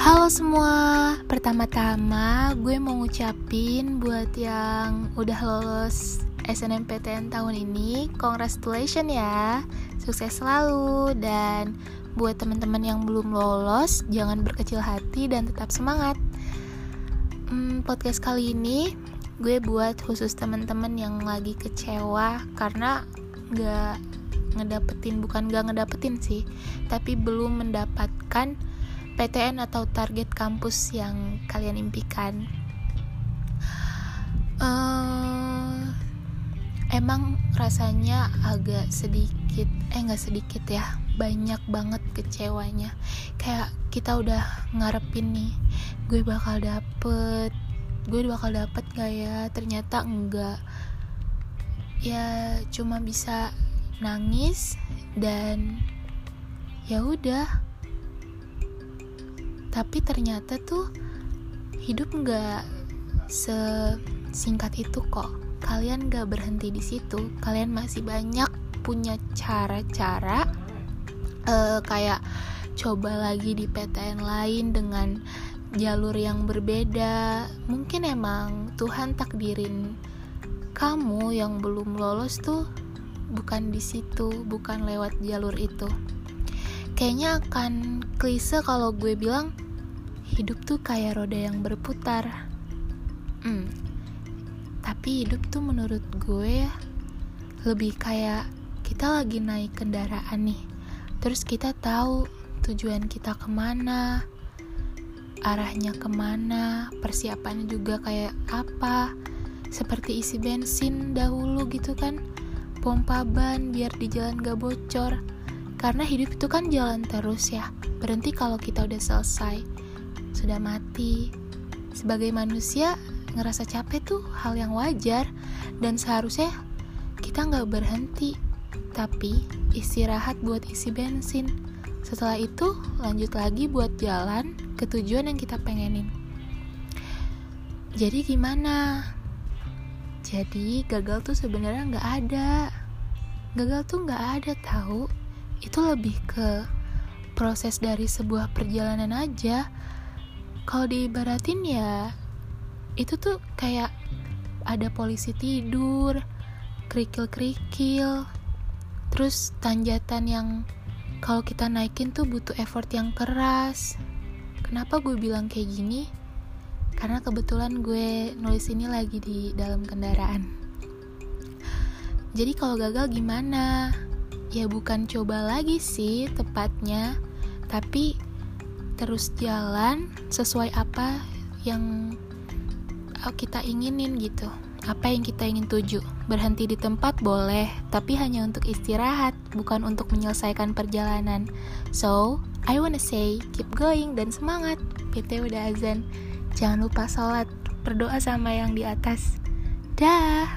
Halo semua, pertama-tama gue mau ngucapin buat yang udah lolos SNMPTN tahun ini, congratulations ya, sukses selalu. Dan buat teman-teman yang belum lolos, jangan berkecil hati dan tetap semangat. Hmm, podcast kali ini gue buat khusus teman-teman yang lagi kecewa karena gak ngedapetin bukan gak ngedapetin sih tapi belum mendapatkan PTN atau target kampus yang kalian impikan? Uh, emang rasanya agak sedikit eh nggak sedikit ya banyak banget kecewanya. Kayak kita udah ngarepin nih gue bakal dapet gue bakal dapet gak ya? Ternyata enggak ya cuma bisa nangis dan ya udah tapi ternyata tuh hidup nggak sesingkat itu kok. Kalian gak berhenti di situ. Kalian masih banyak punya cara-cara uh, kayak coba lagi di PTN lain dengan jalur yang berbeda. Mungkin emang Tuhan takdirin kamu yang belum lolos tuh bukan di situ, bukan lewat jalur itu. Kayaknya akan klise kalau gue bilang hidup tuh kayak roda yang berputar. Hmm. Tapi hidup tuh menurut gue lebih kayak kita lagi naik kendaraan nih. Terus kita tahu tujuan kita ke mana, arahnya ke mana, persiapannya juga kayak apa. Seperti isi bensin dahulu gitu kan pompa ban biar di jalan gak bocor. Karena hidup itu kan jalan terus ya. Berhenti kalau kita udah selesai. Sudah mati. Sebagai manusia, ngerasa capek tuh hal yang wajar. Dan seharusnya kita nggak berhenti. Tapi istirahat buat isi bensin. Setelah itu lanjut lagi buat jalan ke tujuan yang kita pengenin. Jadi gimana? Jadi gagal tuh sebenarnya nggak ada. Gagal tuh nggak ada tahu. Itu lebih ke proses dari sebuah perjalanan aja. Kalau diibaratin ya, itu tuh kayak ada polisi tidur, kerikil-kerikil, terus tanjatan yang kalau kita naikin tuh butuh effort yang keras. Kenapa gue bilang kayak gini? karena kebetulan gue nulis ini lagi di dalam kendaraan. Jadi kalau gagal gimana? Ya bukan coba lagi sih tepatnya, tapi terus jalan sesuai apa yang kita inginin gitu. Apa yang kita ingin tuju. Berhenti di tempat boleh, tapi hanya untuk istirahat, bukan untuk menyelesaikan perjalanan. So, I wanna say, keep going dan semangat. PT udah azan. Jangan lupa sholat, berdoa sama yang di atas. Dah.